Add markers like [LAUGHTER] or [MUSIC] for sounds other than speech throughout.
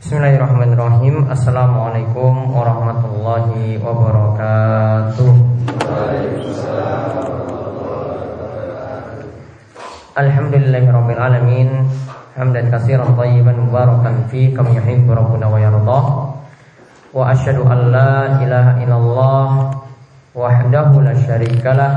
Bismillahirrahmanirrahim. Assalamualaikum warahmatullahi wabarakatuh. Alhamdulillahirrabbilalamin. Hamdan kasiran tayyiban mubarakan fi Kami yuhibbu rabbuna wa yardah. Wa ashadu an la ilaha illallah Wahdahu la syarikalah.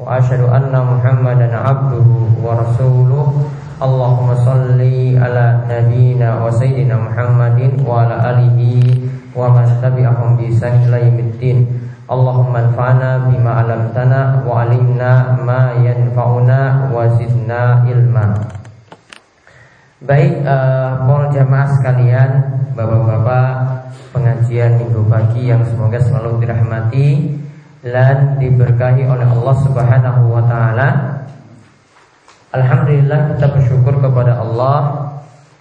Wa ashadu anna muhammadan abduhu wa rasuluh Allahumma salli ala nabina wa sayyidina Muhammadin wa ala alihi wa man tabi'ahum bi ihsan ila yaumiddin. Allahumma anfa'na bima 'allamtana wa 'allimna ma yanfa'una wa zidna ilma. Baik uh, para jamaah sekalian, Bapak-bapak pengajian Minggu pagi yang semoga selalu dirahmati dan diberkahi oleh Allah Subhanahu wa taala. Alhamdulillah kita bersyukur kepada Allah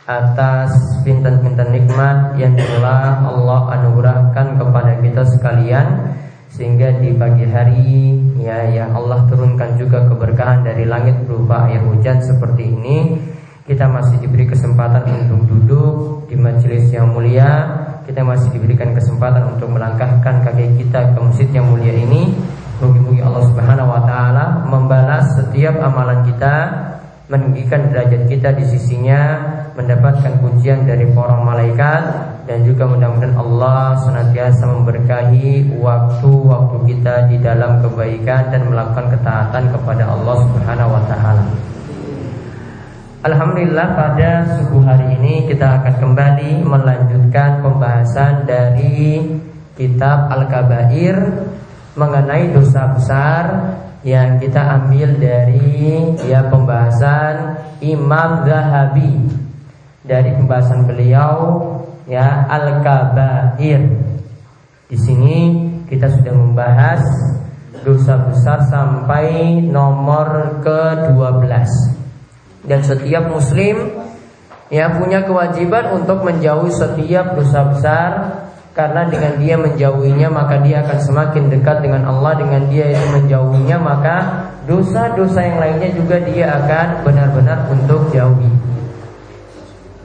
atas pintan-pintan nikmat yang telah Allah anugerahkan kepada kita sekalian sehingga di pagi hari ya yang Allah turunkan juga keberkahan dari langit berupa air hujan seperti ini. Kita masih diberi kesempatan untuk duduk di majelis yang mulia. Kita masih diberikan kesempatan untuk melangkahkan kaki kita ke masjid yang mulia ini Mugi-mugi Allah Subhanahu wa taala membalas setiap amalan kita, meninggikan derajat kita di sisinya, mendapatkan pujian dari para malaikat dan juga mudah-mudahan Allah senantiasa memberkahi waktu-waktu kita di dalam kebaikan dan melakukan ketaatan kepada Allah Subhanahu wa taala. Alhamdulillah pada subuh hari ini kita akan kembali melanjutkan pembahasan dari kitab Al-Kabair mengenai dosa besar yang kita ambil dari ya pembahasan Imam Zahabi dari pembahasan beliau ya Al-Kabair. Di sini kita sudah membahas dosa besar sampai nomor ke-12. Dan setiap muslim ya punya kewajiban untuk menjauhi setiap dosa besar karena dengan dia menjauhinya maka dia akan semakin dekat dengan Allah. Dengan dia itu menjauhinya maka dosa-dosa yang lainnya juga dia akan benar-benar untuk jauhi.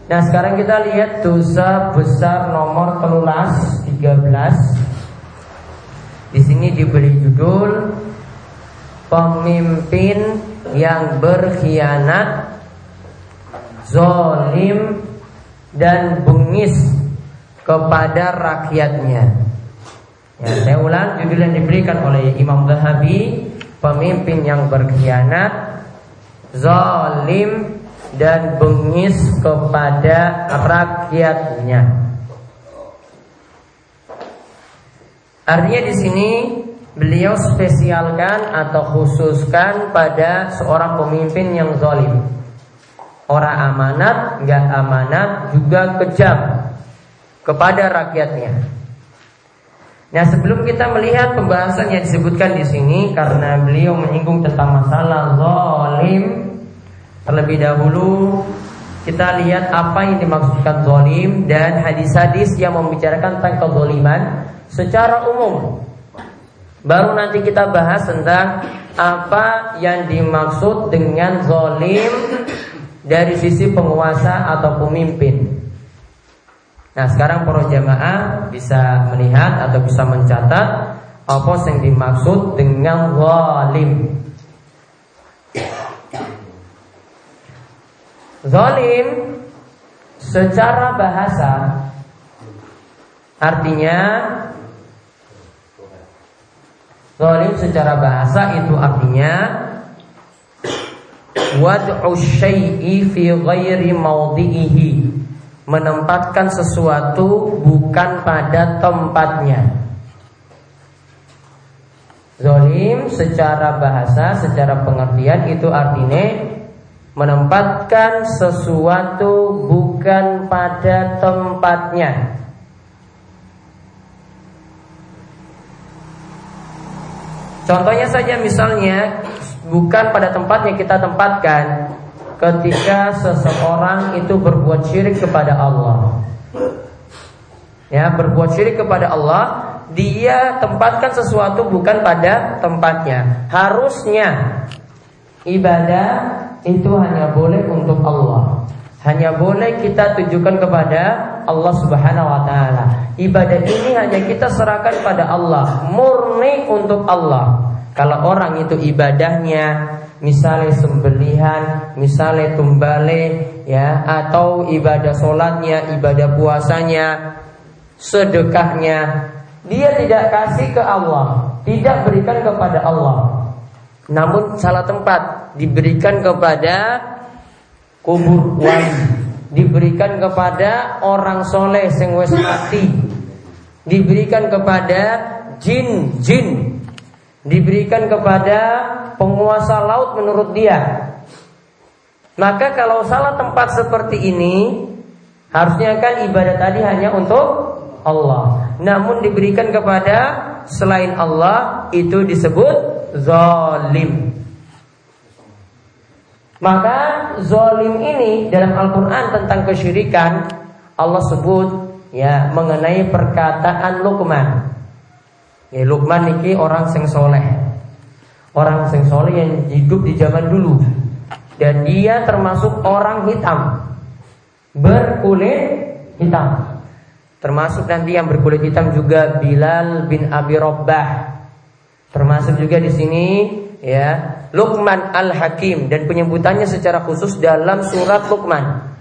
Nah sekarang kita lihat dosa besar nomor telulas 13 Di sini diberi judul Pemimpin yang berkhianat Zolim dan bengis kepada rakyatnya. Ya, saya ulang judul yang diberikan oleh Imam Zahabi, pemimpin yang berkhianat, zalim dan bengis kepada rakyatnya. Artinya di sini beliau spesialkan atau khususkan pada seorang pemimpin yang zalim. Orang amanat, nggak amanat, juga kejam kepada rakyatnya. Nah, sebelum kita melihat pembahasan yang disebutkan di sini karena beliau menyinggung tentang masalah zalim, terlebih dahulu kita lihat apa yang dimaksudkan zalim dan hadis-hadis yang membicarakan tentang kezaliman secara umum. Baru nanti kita bahas tentang apa yang dimaksud dengan zalim dari sisi penguasa atau pemimpin. Nah sekarang para jamaah bisa melihat atau bisa mencatat apa yang dimaksud dengan zalim. Zalim secara bahasa artinya zalim secara bahasa itu artinya wad'u syai'i fi ghairi mawdi'ihi menempatkan sesuatu bukan pada tempatnya. Zolim secara bahasa, secara pengertian itu artinya menempatkan sesuatu bukan pada tempatnya. Contohnya saja misalnya bukan pada tempatnya kita tempatkan ketika seseorang itu berbuat syirik kepada Allah. Ya, berbuat syirik kepada Allah, dia tempatkan sesuatu bukan pada tempatnya. Harusnya ibadah itu hanya boleh untuk Allah. hanya boleh kita tujukan kepada Allah Subhanahu wa taala. Ibadah ini hanya kita serahkan pada Allah, murni untuk Allah. Kalau orang itu ibadahnya misalnya sembelihan, misalnya tumbale ya atau ibadah sholatnya, ibadah puasanya, sedekahnya, dia tidak kasih ke Allah, tidak berikan kepada Allah. Namun salah tempat diberikan kepada kubur wali diberikan kepada orang soleh sing wis mati. Diberikan kepada jin-jin diberikan kepada penguasa laut menurut dia. Maka kalau salah tempat seperti ini harusnya kan ibadah tadi hanya untuk Allah. Namun diberikan kepada selain Allah itu disebut zalim. Maka zolim ini dalam Al-Quran tentang kesyirikan Allah sebut ya mengenai perkataan Luqman. Ya, Luqman ini orang sing soleh, orang sing soleh yang hidup di zaman dulu dan dia termasuk orang hitam berkulit hitam. Termasuk nanti yang berkulit hitam juga Bilal bin Abi Robbah. Termasuk juga di sini ya Luqman Al-Hakim dan penyebutannya secara khusus dalam surat Luqman.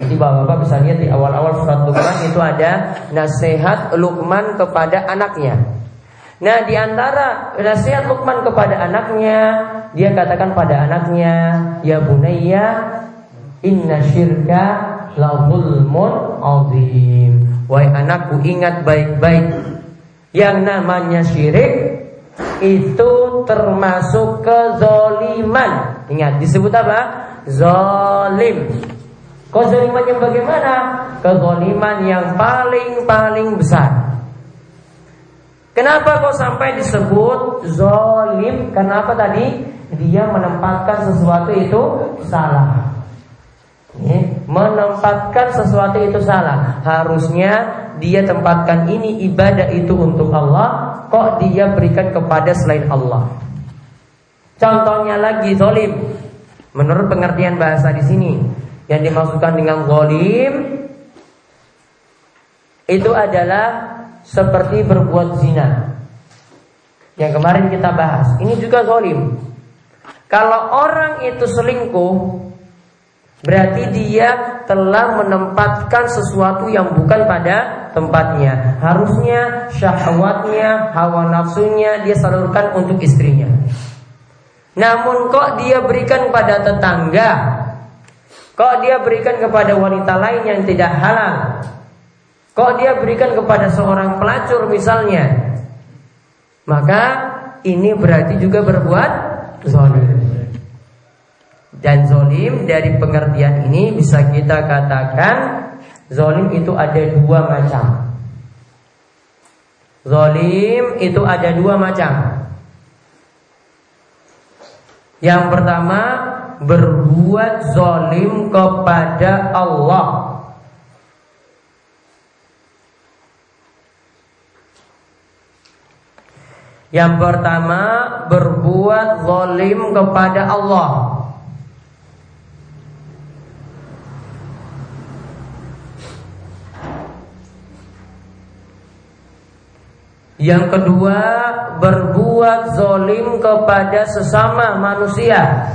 Jadi Bapak-bapak bisa lihat di awal-awal surat Luqman itu ada nasihat Luqman kepada anaknya. Nah, di antara nasihat Luqman kepada anaknya, dia katakan pada anaknya, "Ya bunayya, inna syirka la zulmun azim." Wahai anakku, ingat baik-baik yang namanya syirik itu termasuk kezoliman. Ingat disebut apa? Zolim. Kezoliman yang bagaimana? Kezoliman yang paling-paling besar. Kenapa kok sampai disebut zolim? Kenapa tadi dia menempatkan sesuatu itu salah? Menempatkan sesuatu itu salah. Harusnya dia tempatkan ini ibadah itu untuk Allah, kok dia berikan kepada selain Allah. Contohnya lagi zolim. Menurut pengertian bahasa di sini, yang dimaksudkan dengan zolim itu adalah seperti berbuat zina. Yang kemarin kita bahas, ini juga zolim. Kalau orang itu selingkuh, Berarti dia telah menempatkan sesuatu yang bukan pada tempatnya. Harusnya syahwatnya, hawa nafsunya dia salurkan untuk istrinya. Namun kok dia berikan pada tetangga? Kok dia berikan kepada wanita lain yang tidak halal? Kok dia berikan kepada seorang pelacur misalnya? Maka ini berarti juga berbuat zalim. Dan zolim dari pengertian ini bisa kita katakan Zolim itu ada dua macam Zolim itu ada dua macam Yang pertama Berbuat zolim kepada Allah Yang pertama Berbuat zolim kepada Allah. Yang kedua berbuat zolim kepada sesama manusia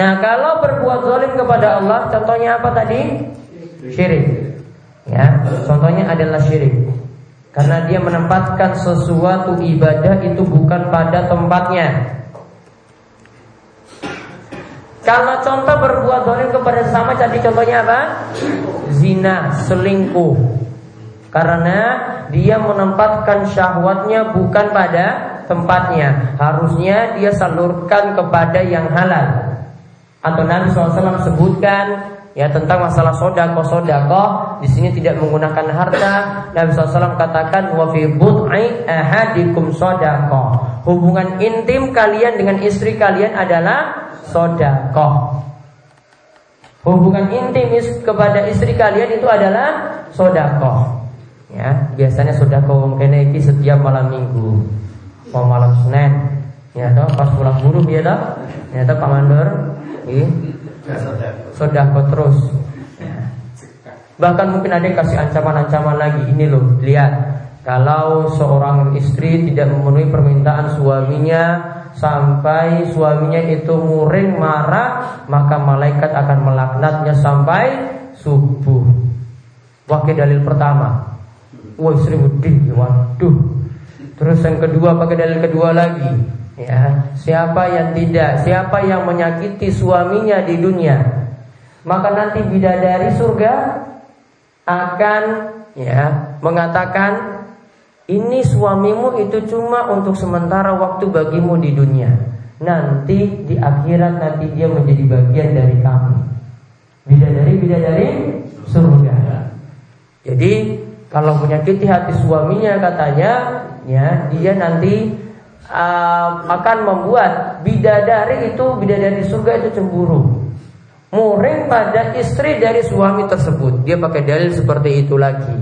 Nah kalau berbuat zolim kepada Allah Contohnya apa tadi? Syirik Ya, Contohnya adalah syirik Karena dia menempatkan sesuatu ibadah itu bukan pada tempatnya kalau contoh berbuat dolim kepada sesama jadi contohnya apa? Zina, selingkuh. Karena dia menempatkan syahwatnya bukan pada tempatnya. Harusnya dia salurkan kepada yang halal. Atau Nabi SAW sebutkan ya tentang masalah sodako sodako di sini tidak menggunakan harta. Nabi SAW katakan wa fi bud'i ahadikum sodako. Hubungan intim kalian dengan istri kalian adalah sodakoh. Hubungan intim kepada istri kalian itu adalah sodakoh. Ya, biasanya sudah kau keneki setiap malam minggu. Mau malam Senin, ya toh pas pulang buruh ya toh, ya toh Pak Mandor, ini sudah kau terus. Ya. Bahkan mungkin ada yang kasih ancaman-ancaman lagi. Ini loh, lihat. Kalau seorang istri tidak memenuhi permintaan suaminya sampai suaminya itu muring marah, maka malaikat akan melaknatnya sampai subuh. Wakil dalil pertama, Wah istri waduh. Terus yang kedua pakai dalil kedua lagi. Ya, siapa yang tidak, siapa yang menyakiti suaminya di dunia, maka nanti bidadari surga akan ya mengatakan ini suamimu itu cuma untuk sementara waktu bagimu di dunia. Nanti di akhirat nanti dia menjadi bagian dari kami. Bidadari bidadari surga. Jadi kalau menyakiti hati suaminya katanya, ya dia nanti uh, akan membuat bidadari itu bidadari surga itu cemburu. Muring pada istri dari suami tersebut. Dia pakai dalil seperti itu lagi.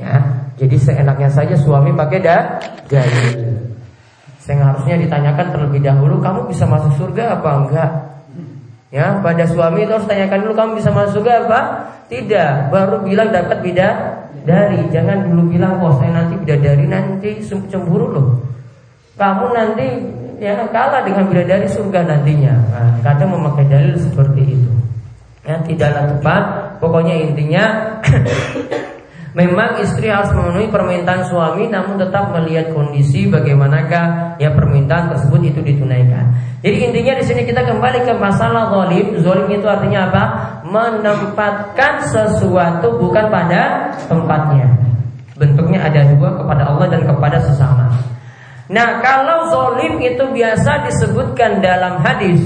Ya, jadi seenaknya saja suami pakai da dalil. Saya harusnya ditanyakan terlebih dahulu, kamu bisa masuk surga apa enggak? Ya, pada suami itu harus tanyakan dulu kamu bisa masuk surga apa? Tidak, baru bilang dapat bida dari jangan dulu bilang wah saya nanti bidadari nanti cemburu loh kamu nanti ya kalah dengan bidadari surga nantinya nah, kadang memakai dalil seperti itu ya tidaklah tepat pokoknya intinya [COUGHS] Memang istri harus memenuhi permintaan suami namun tetap melihat kondisi bagaimanakah ya permintaan tersebut itu ditunaikan. Jadi intinya di sini kita kembali ke masalah zalim. Zalim itu artinya apa? Menempatkan sesuatu bukan pada tempatnya. Bentuknya ada dua kepada Allah dan kepada sesama. Nah, kalau zalim itu biasa disebutkan dalam hadis.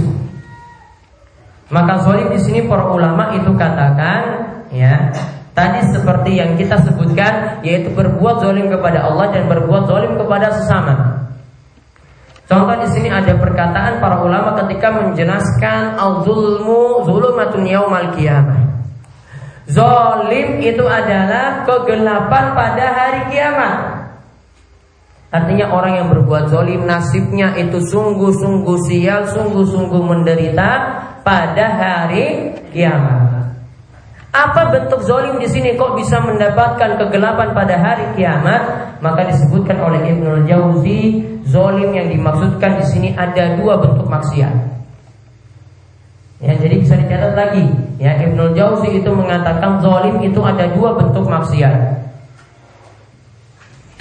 Maka zalim di sini para ulama itu katakan ya Tadi seperti yang kita sebutkan yaitu berbuat zalim kepada Allah dan berbuat zalim kepada sesama. Contoh di sini ada perkataan para ulama ketika menjelaskan al-zulmu zulumatun yaumal qiyamah. Zolim itu adalah kegelapan pada hari kiamat. Artinya orang yang berbuat zolim nasibnya itu sungguh-sungguh sial, sungguh-sungguh menderita pada hari kiamat. Apa bentuk zolim di sini kok bisa mendapatkan kegelapan pada hari kiamat? Maka disebutkan oleh Ibnu Jauzi, zolim yang dimaksudkan di sini ada dua bentuk maksiat. Ya, jadi bisa dicatat lagi. Ya, Ibnu Jauzi itu mengatakan zolim itu ada dua bentuk maksiat.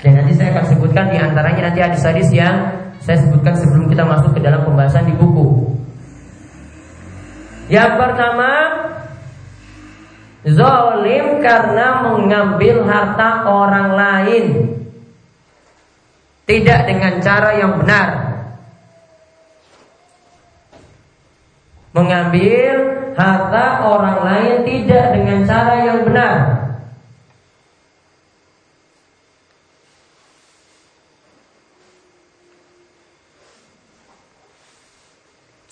Dan nanti saya akan sebutkan di antaranya nanti hadis-hadis yang saya sebutkan sebelum kita masuk ke dalam pembahasan di buku. Yang pertama Zolim karena mengambil harta orang lain. Tidak dengan cara yang benar. Mengambil harta orang lain tidak dengan cara yang benar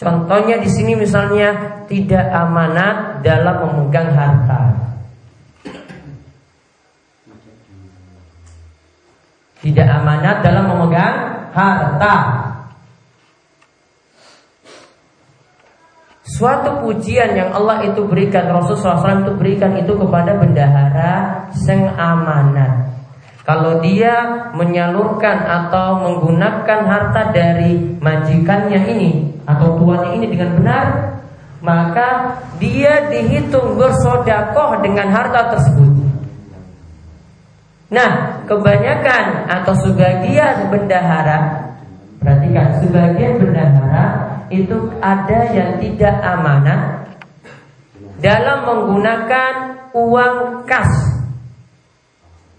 Contohnya di sini misalnya tidak amanat dalam memegang harta. Tidak amanat dalam memegang harta. Suatu pujian yang Allah itu berikan Rasulullah SAW itu berikan itu kepada bendahara seng amanat. Kalau dia menyalurkan atau menggunakan harta dari majikannya ini atau tuannya ini dengan benar, maka dia dihitung bersodakoh dengan harta tersebut. Nah, kebanyakan atau sebagian bendahara, perhatikan, sebagian bendahara itu ada yang tidak amanah dalam menggunakan uang kas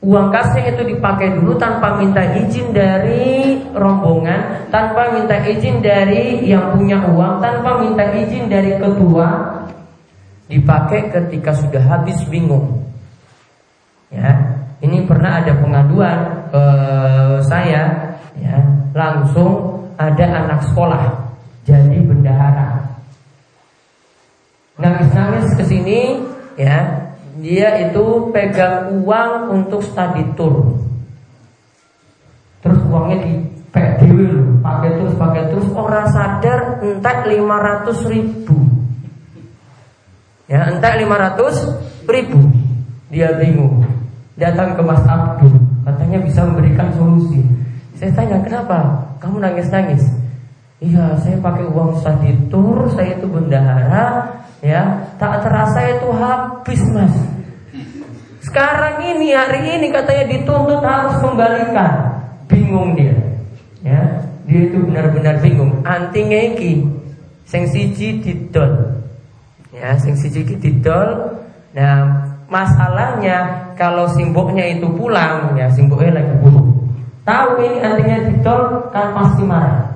uang kasnya itu dipakai dulu tanpa minta izin dari rombongan, tanpa minta izin dari yang punya uang, tanpa minta izin dari ketua, dipakai ketika sudah habis bingung. Ya, ini pernah ada pengaduan ke saya, ya, langsung ada anak sekolah jadi bendahara. Nangis-nangis ke sini, ya, dia itu pegang uang untuk study tour. Terus uangnya di PDW pakai terus pakai terus orang sadar entek 500 ribu. Ya entek 500 ribu. Dia bingung. Datang ke Mas Abdul, katanya bisa memberikan solusi. Saya tanya kenapa? Kamu nangis nangis? Iya, saya pakai uang study tour, saya itu bendahara, ya, tak terasa itu habis, Mas. Sekarang ini hari ini katanya dituntut harus kembalikan. Bingung dia. Ya, dia itu benar-benar bingung. Antinya iki sing siji didol. Ya, sing siji didol. Nah, masalahnya kalau simboknya itu pulang, ya simboknya lagi buruk. Tahu ini antinya didol kan pasti marah.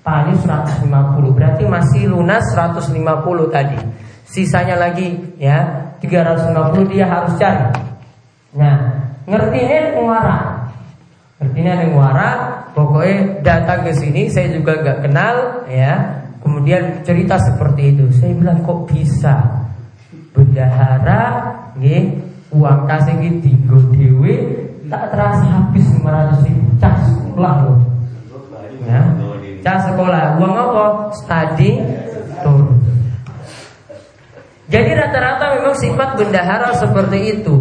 Paling 150 Berarti masih lunas 150 tadi. Sisanya lagi ya 350 dia harus cari. Nah ngertinya muara? Ngertinya muara? Pokoknya datang ke sini Saya juga gak kenal ya. Kemudian cerita seperti itu. Saya bilang kok bisa? Bendahara nih, Uang kasih gitu dewe Tak terasa habis 500 ribu Cah sekolah loh. Ya Cah sekolah, uang apa? Study tour. Jadi rata-rata memang sifat bendahara seperti itu.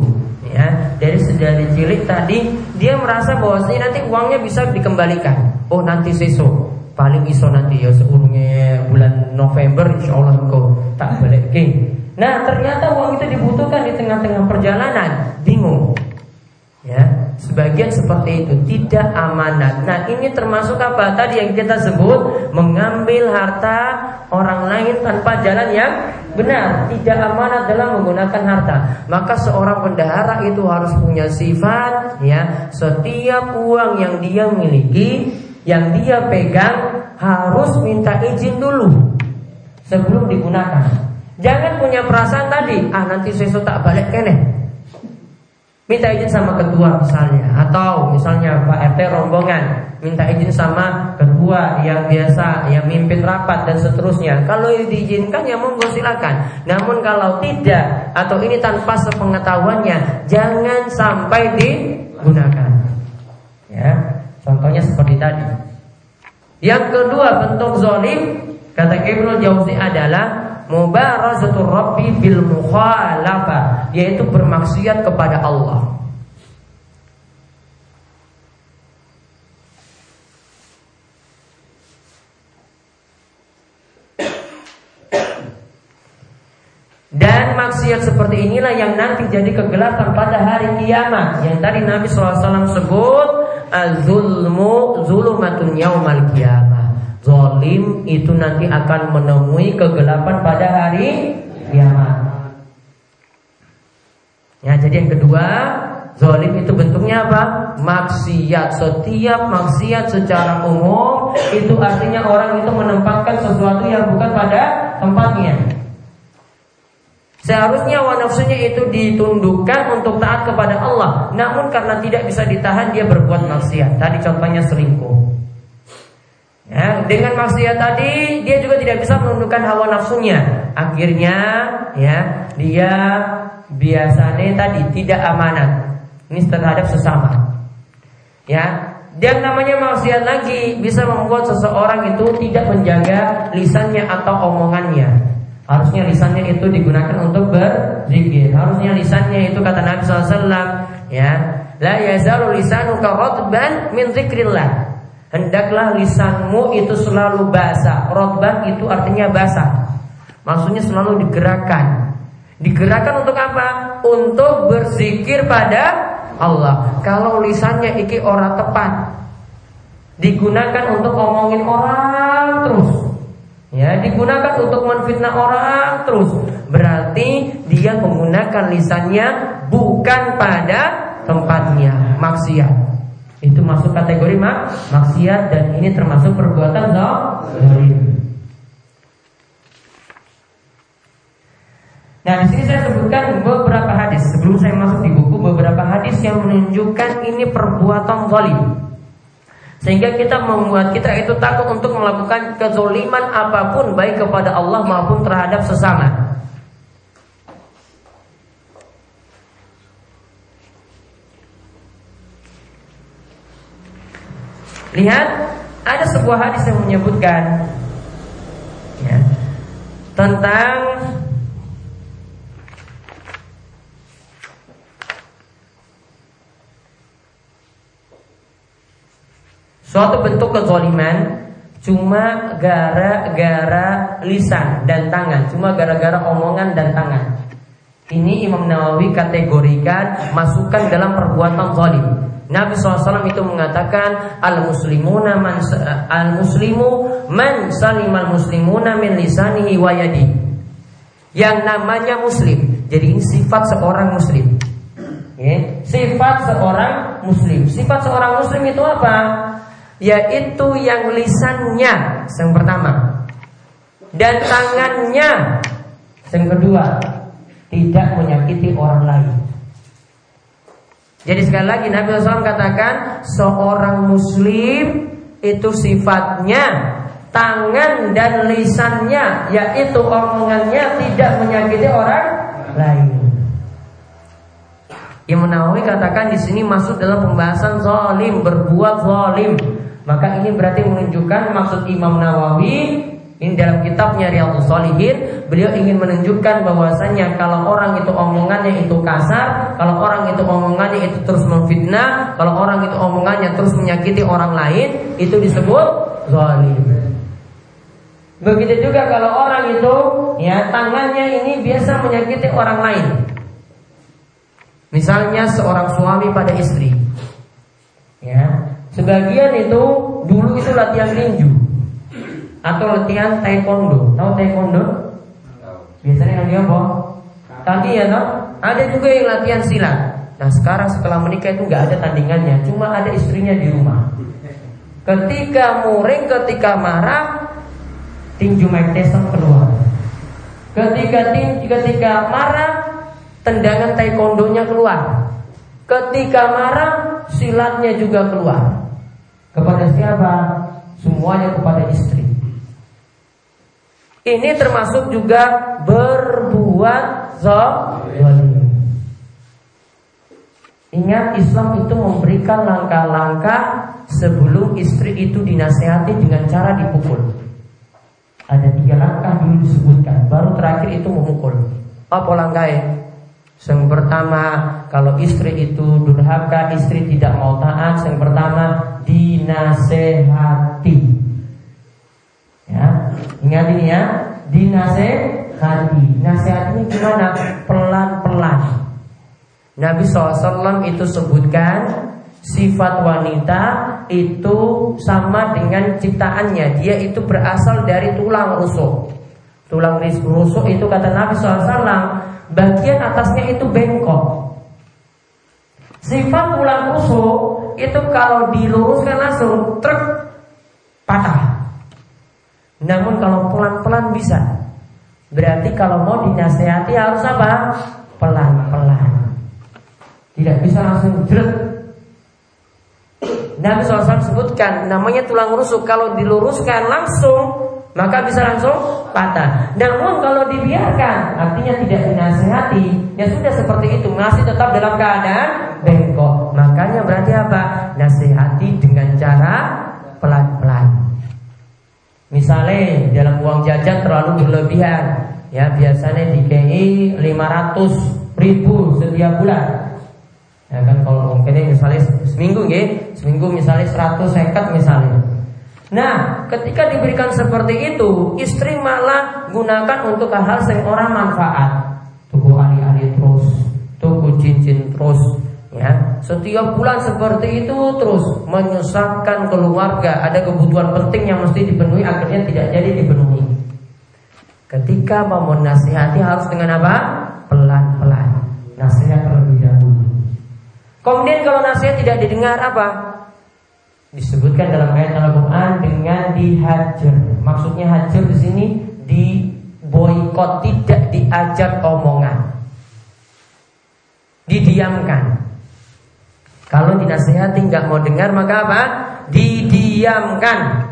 Ya, dari sedari cilik tadi dia merasa bahwasanya nanti uangnya bisa dikembalikan. Oh nanti seso, paling iso nanti ya seurungnya bulan November insya Allah kau tak balik Nah ternyata uang itu dibutuhkan di tengah-tengah perjalanan, bingung. Ya, Sebagian seperti itu tidak amanat. Nah ini termasuk apa tadi yang kita sebut mengambil harta orang lain tanpa jalan yang benar, tidak amanat dalam menggunakan harta. Maka seorang bendahara itu harus punya sifat ya setiap uang yang dia miliki, yang dia pegang harus minta izin dulu sebelum digunakan. Jangan punya perasaan tadi, ah nanti saya tak balik kene minta izin sama ketua misalnya. Atau misalnya Pak RT rombongan minta izin sama ketua yang biasa yang mimpin rapat dan seterusnya. Kalau diizinkan ya monggo silakan. Namun kalau tidak atau ini tanpa sepengetahuannya jangan sampai digunakan. Ya contohnya seperti tadi. Yang kedua bentuk zolim kata Ibnu Jauzi adalah mubarazatul rabbi bil mukhalafa yaitu bermaksiat kepada Allah. Dan maksiat seperti inilah yang nanti jadi kegelapan pada hari kiamat Yang tadi Nabi SAW sebut Az-zulmu zulumatun yaumal kiamat Zolim itu nanti akan menemui kegelapan pada hari kiamat. Ya, jadi yang kedua, zolim itu bentuknya apa? Maksiat. Setiap maksiat secara umum itu artinya orang itu menempatkan sesuatu yang bukan pada tempatnya. Seharusnya wa nafsunya itu ditundukkan untuk taat kepada Allah Namun karena tidak bisa ditahan dia berbuat maksiat Tadi contohnya selingkuh Ya, dengan maksiat tadi dia juga tidak bisa menundukkan hawa nafsunya. Akhirnya ya dia biasanya tadi tidak amanat. Ini terhadap sesama. Ya, dan namanya maksiat lagi bisa membuat seseorang itu tidak menjaga lisannya atau omongannya. Harusnya lisannya itu digunakan untuk berzikir. Harusnya lisannya itu kata Nabi SAW, ya, la yazalu lisanuka rotban min zikrillah. Hendaklah lisanmu itu selalu basah Rotban itu artinya basah Maksudnya selalu digerakkan Digerakkan untuk apa? Untuk berzikir pada Allah Kalau lisannya iki orang tepat Digunakan untuk ngomongin orang terus Ya, digunakan untuk menfitnah orang terus. Berarti dia menggunakan lisannya bukan pada tempatnya, maksiat. Itu masuk kategori mak maksiat dan ini termasuk perbuatan zalim. Nah, di sini saya sebutkan beberapa hadis. Sebelum saya masuk di buku, beberapa hadis yang menunjukkan ini perbuatan zalim. Sehingga kita membuat kita itu takut untuk melakukan kezoliman apa pun baik kepada Allah maupun terhadap sesama. Lihat, ada sebuah hadis yang menyebutkan ya, tentang suatu bentuk kezaliman cuma gara-gara lisan dan tangan, cuma gara-gara omongan dan tangan. Ini Imam Nawawi kategorikan masukkan dalam perbuatan zalim. Nabi SAW itu mengatakan al muslimuna man al muslimu man salimal muslimuna min lisanihi wa yadi. Yang namanya muslim. Jadi ini sifat seorang muslim. Ya, sifat seorang muslim. Sifat seorang muslim itu apa? Yaitu yang lisannya yang pertama dan tangannya yang kedua tidak menyakiti orang lain. Jadi sekali lagi Nabi SAW katakan seorang muslim itu sifatnya tangan dan lisannya yaitu omongannya tidak menyakiti orang lain. Imam Nawawi katakan di sini masuk dalam pembahasan zalim, berbuat zalim. Maka ini berarti menunjukkan maksud Imam Nawawi ini dalam kitabnya Riyadhus Shalihin beliau ingin menunjukkan bahwasanya kalau orang itu omongannya itu kasar, kalau orang itu omongannya itu terus memfitnah, kalau orang itu omongannya terus menyakiti orang lain, itu disebut zalim. Begitu juga kalau orang itu ya tangannya ini biasa menyakiti orang lain. Misalnya seorang suami pada istri. Ya, sebagian itu dulu itu latihan tinju atau latihan taekwondo. Tahu taekwondo? Biasanya yang apa? Tadi ya toh? Ada juga yang latihan silat. Nah sekarang setelah menikah itu nggak ada tandingannya, cuma ada istrinya di rumah. Ketika muring, ketika marah, tinju Mike Tyson keluar. Ketika tinju, ketika marah, tendangan taekwondonya keluar. Ketika marah, silatnya juga keluar. Kepada siapa? Semuanya kepada istri. Ini termasuk juga berbuat zalim. Ingat Islam itu memberikan langkah-langkah sebelum istri itu dinasehati dengan cara dipukul. Ada tiga langkah dulu disebutkan, baru terakhir itu memukul. Apa langkahnya? Yang pertama, kalau istri itu durhaka, istri tidak mau taat. Yang pertama, dinasehati. Ya, ingat ini ya, dinasehati. Nasihat ini gimana? Pelan-pelan. Nabi SAW itu sebutkan sifat wanita itu sama dengan ciptaannya. Dia itu berasal dari tulang rusuk. Tulang rusuk itu kata Nabi SAW bagian atasnya itu bengkok. Sifat tulang rusuk itu kalau diluruskan langsung truk patah. Namun kalau pelan-pelan bisa. Berarti kalau mau dinasehati harus apa? Pelan-pelan. Tidak bisa langsung jeret. Nabi SAW sebutkan namanya tulang rusuk kalau diluruskan langsung maka bisa langsung patah. Namun kalau dibiarkan artinya tidak dinasehati ya sudah seperti itu masih tetap dalam keadaan bengkok. Makanya berarti apa? Nasihati dengan cara pelan-pelan. Uang jajan terlalu berlebihan. Ya biasanya di KI 500 ribu setiap bulan. Ya kan kalau mungkin misalnya seminggu ya Seminggu misalnya 100 sekat misalnya. Nah ketika diberikan seperti itu Istri malah gunakan untuk hal-hal yang orang manfaat. Tuku ali-ali terus Tuku cincin terus Ya, setiap bulan seperti itu terus menyusahkan keluarga. Ada kebutuhan penting yang mesti dipenuhi, akhirnya tidak jadi dipenuhi. Ketika mau menasihati harus dengan apa? Pelan-pelan. Nasihat terlebih dahulu. Kemudian kalau nasihat tidak didengar apa? Disebutkan dalam ayat Al-Quran dengan dihajar. Maksudnya hajar di sini di boykot, tidak diajak omongan. Didiamkan. Kalau dinasehati nggak mau dengar maka apa? Didiamkan.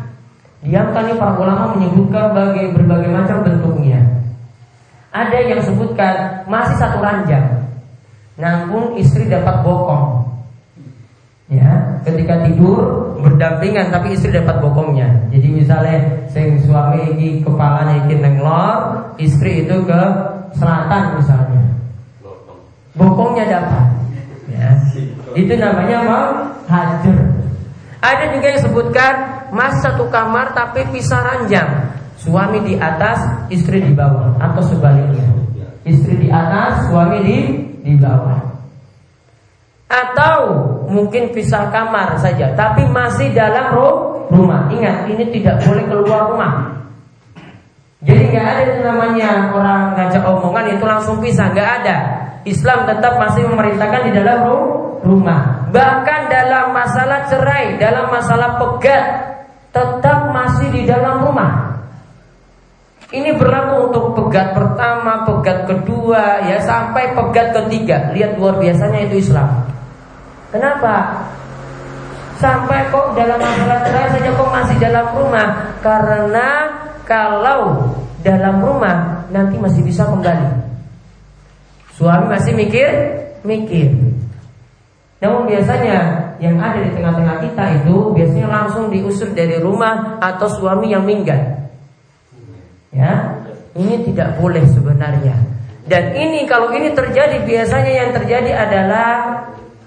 Diamkan ini para ulama menyebutkan bagi berbagai macam bentuknya. Ada yang sebutkan masih satu ranjang, namun istri dapat bokong. Ya, ketika tidur berdampingan tapi istri dapat bokongnya. Jadi misalnya sing suami ini kepalanya iki nenglor, istri itu ke selatan misalnya. Bokongnya dapat. Itu namanya mau hajar. Ada juga yang sebutkan mas satu kamar tapi pisah ranjang. Suami di atas, istri di bawah atau sebaliknya. Istri di atas, suami di di bawah. Atau mungkin pisah kamar saja, tapi masih dalam rumah. Ingat, ini tidak boleh keluar rumah. Jadi nggak ada yang namanya orang ngajak omongan itu langsung pisah, nggak ada. Islam tetap masih memerintahkan di dalam rumah. Bahkan dalam masalah cerai, dalam masalah pegat, tetap masih di dalam rumah. Ini berlaku untuk pegat pertama, pegat kedua, ya sampai pegat ketiga. Lihat luar biasanya itu Islam. Kenapa? Sampai kok dalam masalah cerai saja kok masih dalam rumah Karena kalau dalam rumah nanti masih bisa kembali Suami masih mikir? Mikir Namun biasanya yang ada di tengah-tengah kita itu Biasanya langsung diusir dari rumah atau suami yang minggat Ya, ini tidak boleh sebenarnya dan ini kalau ini terjadi biasanya yang terjadi adalah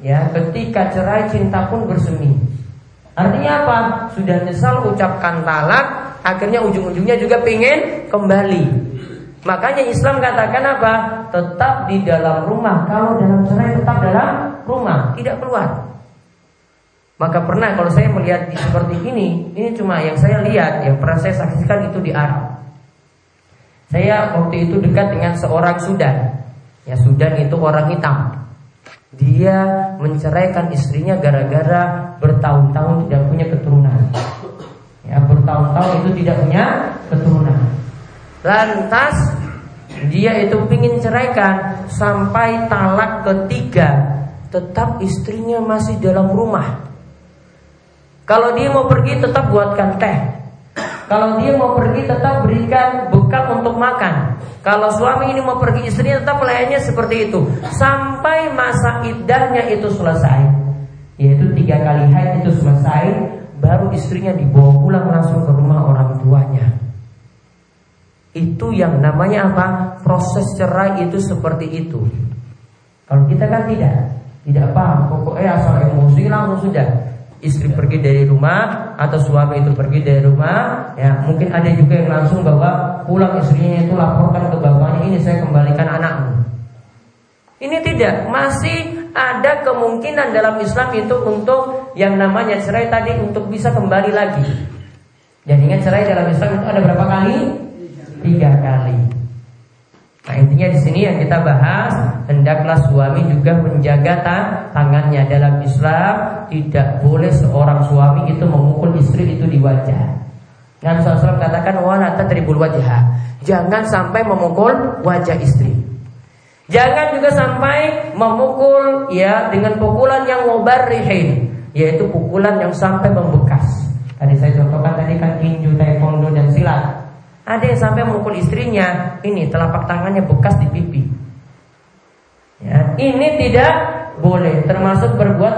Ya, ketika cerai cinta pun bersemi. Artinya apa? Sudah nyesal ucapkan talak, akhirnya ujung-ujungnya juga pengen kembali. Makanya Islam katakan apa? Tetap di dalam rumah. Kalau dalam cerai tetap dalam rumah, tidak keluar. Maka pernah kalau saya melihat di seperti ini, ini cuma yang saya lihat, yang pernah saya saksikan itu di Arab. Saya waktu itu dekat dengan seorang Sudan. Ya Sudan itu orang hitam. Dia menceraikan istrinya gara-gara bertahun-tahun tidak punya keturunan. Ya, bertahun-tahun itu tidak punya keturunan. Lantas dia itu ingin ceraikan sampai talak ketiga, tetap istrinya masih dalam rumah. Kalau dia mau pergi tetap buatkan teh. Kalau dia mau pergi tetap berikan bekal untuk makan. Kalau suami ini mau pergi istrinya tetap layaknya seperti itu sampai masa iddahnya itu selesai. Yaitu tiga kali haid itu selesai, baru istrinya dibawa pulang langsung ke rumah orang tuanya. Itu yang namanya apa? Proses cerai itu seperti itu. Kalau kita kan tidak, tidak paham. Pokoknya asal emosi langsung sudah. Istri pergi dari rumah atau suami itu pergi dari rumah ya mungkin ada juga yang langsung bawa pulang istrinya itu laporkan ke bapaknya ini saya kembalikan anakmu. Ini tidak masih ada kemungkinan dalam Islam itu untuk yang namanya cerai tadi untuk bisa kembali lagi. Dan ingat cerai dalam Islam itu ada berapa kali? Tiga kali Nah intinya di sini yang kita bahas hendaklah suami juga menjaga tangannya dalam Islam tidak boleh seorang suami itu memukul istri itu di wajah. Nabi SAW katakan wala tadribul wajah. Jangan sampai memukul wajah istri. Jangan juga sampai memukul ya dengan pukulan yang mubarrihin, yaitu pukulan yang sampai membekas. Tadi saya contohkan tadi kan tinju, taekwondo dan silat. Ada yang sampai memukul istrinya, ini telapak tangannya bekas di pipi. Ya, ini tidak boleh, termasuk berbuat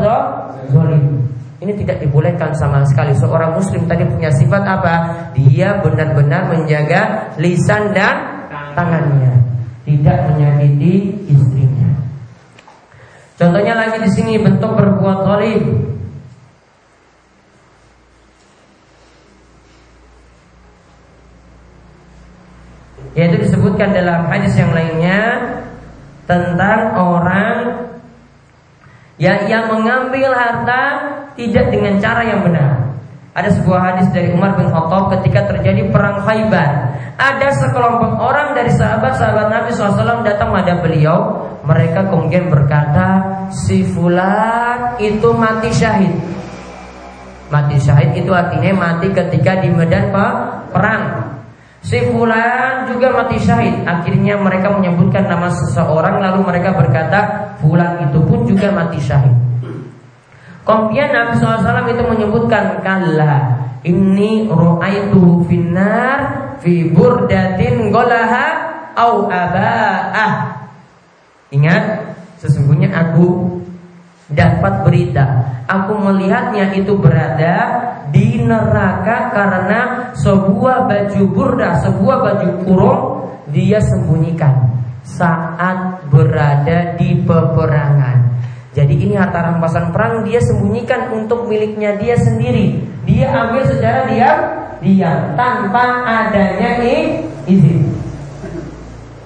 zolim. Ini tidak dibolehkan sama sekali. Seorang muslim tadi punya sifat apa? Dia benar-benar menjaga lisan dan tangannya, tidak menyakiti istrinya. Contohnya lagi di sini bentuk berbuat zolim. Yaitu disebutkan dalam hadis yang lainnya tentang orang yang yang mengambil harta tidak dengan cara yang benar. Ada sebuah hadis dari Umar bin Khattab ketika terjadi perang Khaybar. Ada sekelompok orang dari sahabat-sahabat Nabi SAW datang pada beliau. Mereka kemudian berkata, si fulan itu mati syahid. Mati syahid itu artinya mati ketika di medan perang. Si Fulan juga mati syahid. Akhirnya mereka menyebutkan nama seseorang Lalu mereka berkata Fulan itu pun juga mati syahid. Kemudian Nabi SAW itu menyebutkan Kalla Ini ru'aitu finnar Fi burdatin golaha Au aba'ah. Ingat Sesungguhnya aku dapat berita. Aku melihatnya itu berada di neraka karena sebuah baju burda, sebuah baju kurung dia sembunyikan saat berada di peperangan. Jadi ini harta rampasan perang dia sembunyikan untuk miliknya dia sendiri. Dia ambil secara diam, diam tanpa adanya izin.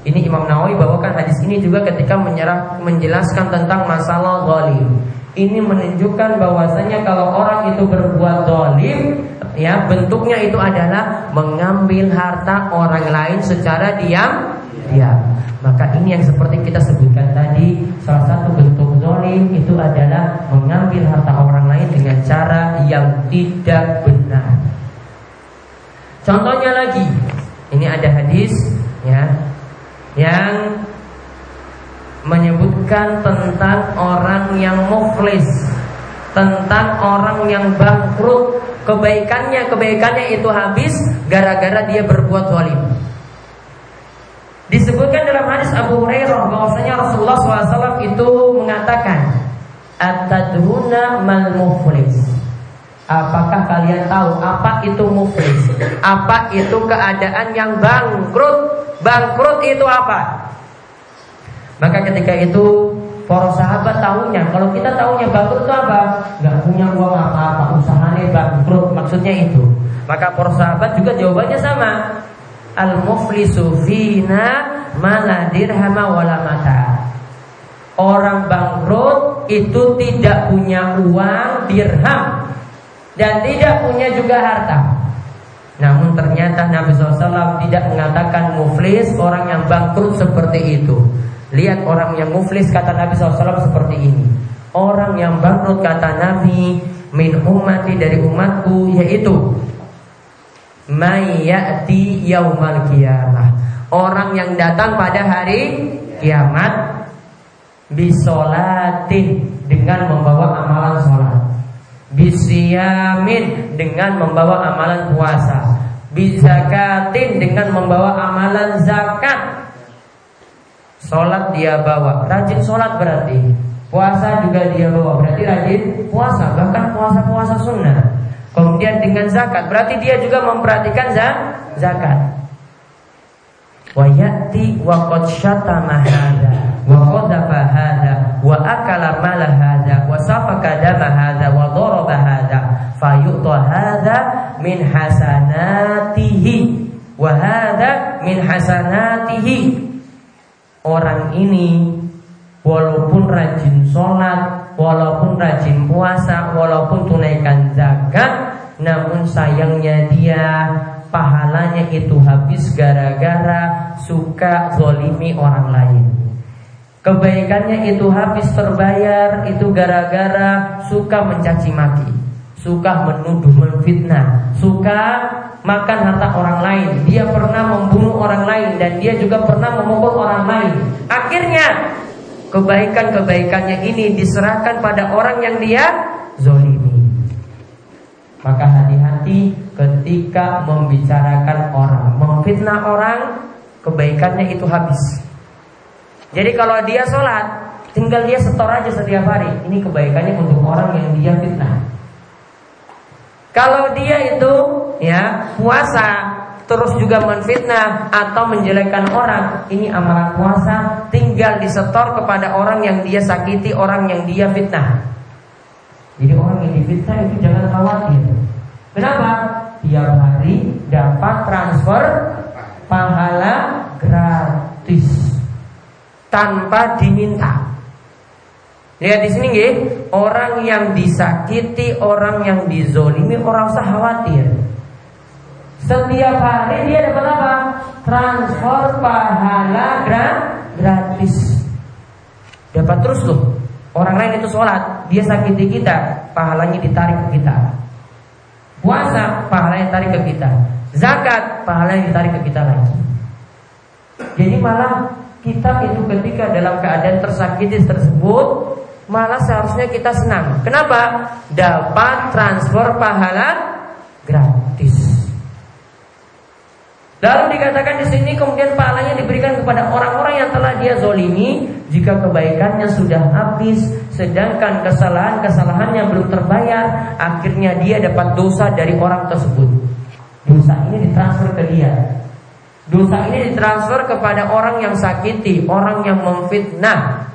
Ini Imam Nawawi bawakan hadis ini juga ketika menyerah menjelaskan tentang masalah zalim. Ini menunjukkan bahwasanya kalau orang itu berbuat zalim, ya bentuknya itu adalah mengambil harta orang lain secara diam, diam. Maka ini yang seperti kita sebutkan tadi, salah satu bentuk zalim itu adalah mengambil harta orang lain dengan cara yang tidak benar. Contohnya lagi, ini ada hadis ya yang menyebutkan tentang orang yang muflis, tentang orang yang bangkrut, kebaikannya kebaikannya itu habis gara-gara dia berbuat zalim. Disebutkan dalam hadis Abu Hurairah bahwasanya Rasulullah SAW itu mengatakan, "Atadruna mal muflis?" Apakah kalian tahu apa itu muflis? Apa itu keadaan yang bangkrut? Bangkrut itu apa? Maka ketika itu para sahabat tahunya. Kalau kita tahunya bangkrut itu apa? Gak punya uang apa-apa, usahanya bangkrut. Maksudnya itu. Maka para sahabat juga jawabannya sama. Al muflisu fina mana dirhama wala mata. Orang bangkrut itu tidak punya uang dirham dan tidak punya juga harta. Namun ternyata Nabi SAW tidak mengatakan muflis orang yang bangkrut seperti itu. Lihat orang yang muflis kata Nabi SAW seperti ini. Orang yang bangkrut kata Nabi min ummati dari umatku yaitu mayyati yaumal kiamah. Orang yang datang pada hari kiamat bisolatin dengan membawa amalan sholat Bisiyamin dengan membawa amalan puasa. Bizakatin dengan membawa amalan zakat. Sholat dia bawa. Rajin sholat berarti. Puasa juga dia bawa. Berarti rajin puasa Bahkan puasa-puasa sunnah. Kemudian dengan zakat Berarti dia juga memperhatikan zakat. Wa ya'ti wa qad syatama wa qadhafa hadha wa akala mala hadha wa safaka dama fayu'ta hadha min hasanatihi. Wa hadha min hasanatihi. Orang ini walaupun rajin sholat walaupun rajin puasa walaupun tunaikan zakat namun sayangnya dia pahalanya itu habis gara-gara suka zolimi orang lain. Kebaikannya itu habis terbayar itu gara-gara suka mencaci maki, suka menuduh, menfitnah, suka makan harta orang lain. Dia pernah membunuh orang lain dan dia juga pernah memukul orang lain. Akhirnya kebaikan-kebaikannya ini diserahkan pada orang yang dia zolimi. Maka hati-hati ketika membicarakan orang, memfitnah orang, kebaikannya itu habis. Jadi kalau dia sholat, tinggal dia setor aja setiap hari. Ini kebaikannya untuk orang yang dia fitnah. Kalau dia itu ya puasa terus juga menfitnah atau menjelekkan orang, ini amalan puasa tinggal disetor kepada orang yang dia sakiti, orang yang dia fitnah. Jadi orang yang difitnah itu jangan khawatir. Kenapa? Tiap hari dapat transfer pahala gratis tanpa diminta. Lihat di sini nggih, orang yang disakiti, orang yang dizolimi, orang usah khawatir. Setiap hari dia dapat apa? Transfer pahala gratis. Dapat terus loh. Orang lain itu sholat, dia sakiti kita, pahalanya ditarik ke kita. Puasa, pahalanya ditarik ke kita. Zakat, pahalanya ditarik ke kita lagi. Jadi malah kita itu ketika dalam keadaan tersakiti tersebut malah seharusnya kita senang. Kenapa? Dapat transfer pahala gratis. Lalu dikatakan di sini kemudian pahalanya diberikan kepada orang-orang yang telah dia zolimi jika kebaikannya sudah habis, sedangkan kesalahan-kesalahan yang belum terbayar, akhirnya dia dapat dosa dari orang tersebut. Dosa ini ditransfer ke dia. Dosa ini ditransfer kepada orang yang sakiti, orang yang memfitnah.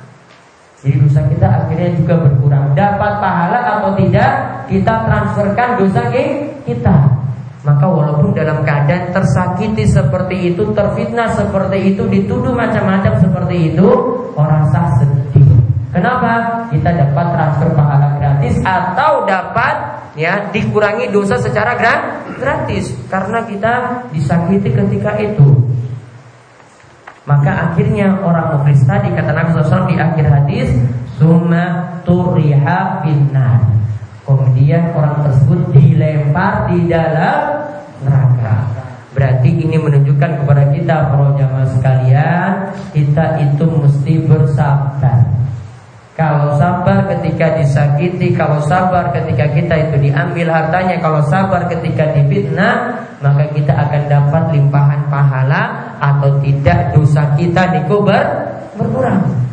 Jadi dosa kita akhirnya juga berkurang. Dapat pahala atau tidak, kita transferkan dosa kita. Maka walaupun dalam keadaan tersakiti seperti itu, terfitnah seperti itu, dituduh macam-macam seperti itu, orang sah sedih. Kenapa? Kita dapat transfer pahala gratis atau dapat ya dikurangi dosa secara gratis karena kita disakiti ketika itu. Maka akhirnya orang muflis tadi kata Nabi SAW di akhir hadis, summa turiha finnar Kemudian orang tersebut dilempar di dalam neraka. Berarti ini menunjukkan kepada kita para jamaah sekalian, kita itu mesti bersabar. Kalau sabar ketika disakiti, kalau sabar ketika kita itu diambil hartanya, kalau sabar ketika difitnah, maka kita akan dapat limpahan pahala atau tidak dosa kita dikuber berkurang.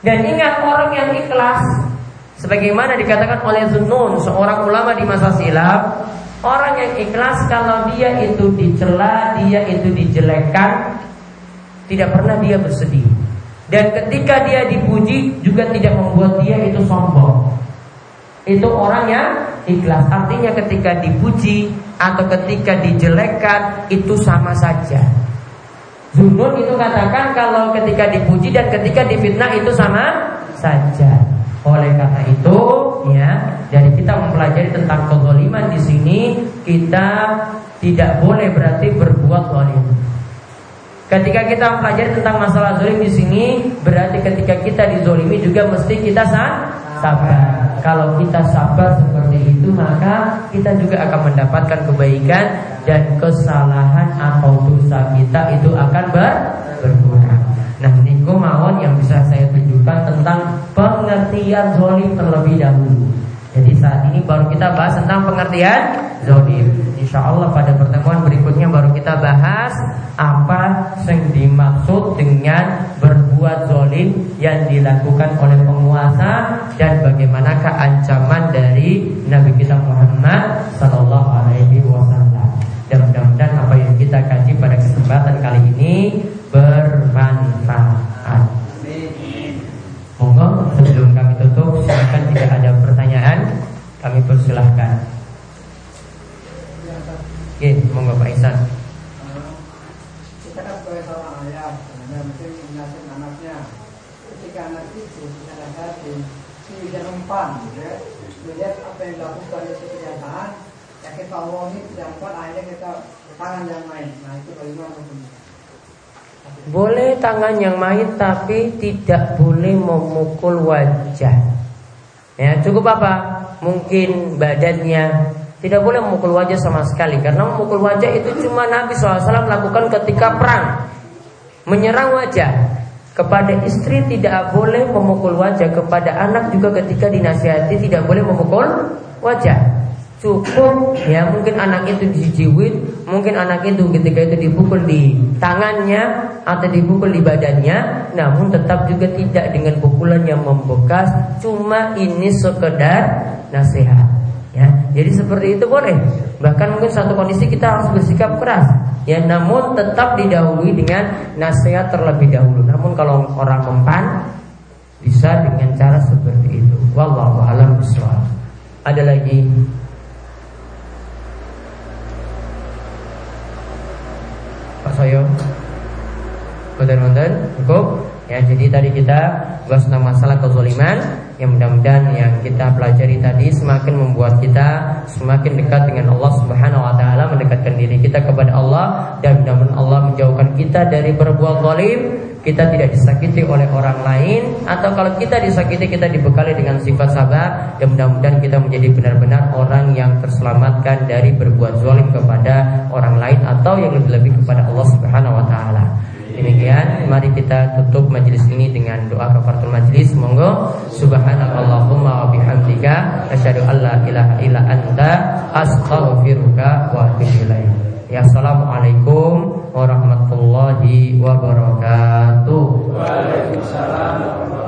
Dan ingat orang yang ikhlas Sebagaimana dikatakan oleh Zunnun, seorang ulama di masa silam, orang yang ikhlas kalau dia itu dicela, dia itu dijelekkan, tidak pernah dia bersedih. Dan ketika dia dipuji juga tidak membuat dia itu sombong. Itu orang yang ikhlas. Artinya ketika dipuji atau ketika dijelekkan itu sama saja. Zunun itu katakan kalau ketika dipuji dan ketika difitnah itu sama saja. Oleh karena itu, ya, jadi kita mempelajari tentang kezaliman di sini, kita tidak boleh berarti berbuat zalim. Ketika kita mempelajari tentang masalah zalim di sini, berarti ketika kita dizolimi juga mesti kita sabar. Kalau kita sabar seperti itu, maka kita juga akan mendapatkan kebaikan dan kesalahan atau dosa kita itu akan ber berkurang. Nah, niku mawon yang bisa saya tunjukkan tentang pengertian zolim terlebih dahulu. Jadi saat ini baru kita bahas tentang pengertian zolim. Insya Allah pada pertemuan berikutnya baru kita bahas apa yang dimaksud dengan berbuat zolim yang dilakukan oleh penguasa dan bagaimana ancaman dari Nabi kita Muhammad Sallallahu Alaihi Wasallam. Dan mudah-mudahan apa yang kita kaji pada kesempatan kali ini bermanfaat. Monggo sebelum kami tutup silakan tidak ada pertanyaan kami persilahkan. Oke, monggo Pak Ihsan. Kita kan sebagai seorang ayah, sebenarnya mungkin menasih anaknya. Ketika anak itu mempan, gitu ya. Melihat apa yang dilakukan di kenyataan, Nah? Boleh tangan yang main tapi tidak boleh memukul wajah. Ya, cukup apa? Mungkin badannya tidak boleh memukul wajah sama sekali karena memukul wajah itu cuma Nabi SAW lakukan ketika perang menyerang wajah kepada istri tidak boleh memukul wajah kepada anak juga ketika dinasihati tidak boleh memukul wajah cukup. Ya mungkin anak itu dijiwit mungkin anak itu ketika itu dipukul di tangannya atau dipukul di badannya namun tetap juga tidak dengan pukulan yang membekas cuma ini sekedar nasihat. Ya jadi seperti itu boleh. Bahkan mungkin satu kondisi kita harus bersikap keras. Ya namun tetap didahului dengan nasihat terlebih dahulu. Namun kalau orang mempan bisa dengan cara seperti itu. Wallahu alam ada lagi Pak Soyo. Betul-betul cukup. Ya jadi tadi kita bahas tentang masalah kezaliman yang mudah-mudahan yang kita pelajari tadi semakin membuat kita semakin dekat dengan Allah Subhanahu wa taala, mendekatkan diri kita kepada Allah dan mudah-mudahan Allah menjauhkan kita dari berbuat zalim, kita tidak disakiti oleh orang lain atau kalau kita disakiti kita dibekali dengan sifat sabar dan mudah-mudahan kita menjadi benar-benar orang yang terselamatkan dari berbuat zalim kepada orang lain atau yang lebih-lebih kepada Allah Subhanahu wa taala. Demikian mari kita tutup majelis ini dengan doa kafaratul majelis. Monggo subhanakallahumma wa bihamdika asyhadu an la ilaha illa anta astaghfiruka wa atubu ilaik. Ya, Assalamualaikum warahmatullahi wabarakatuh. Waalaikumsalam warahmatullahi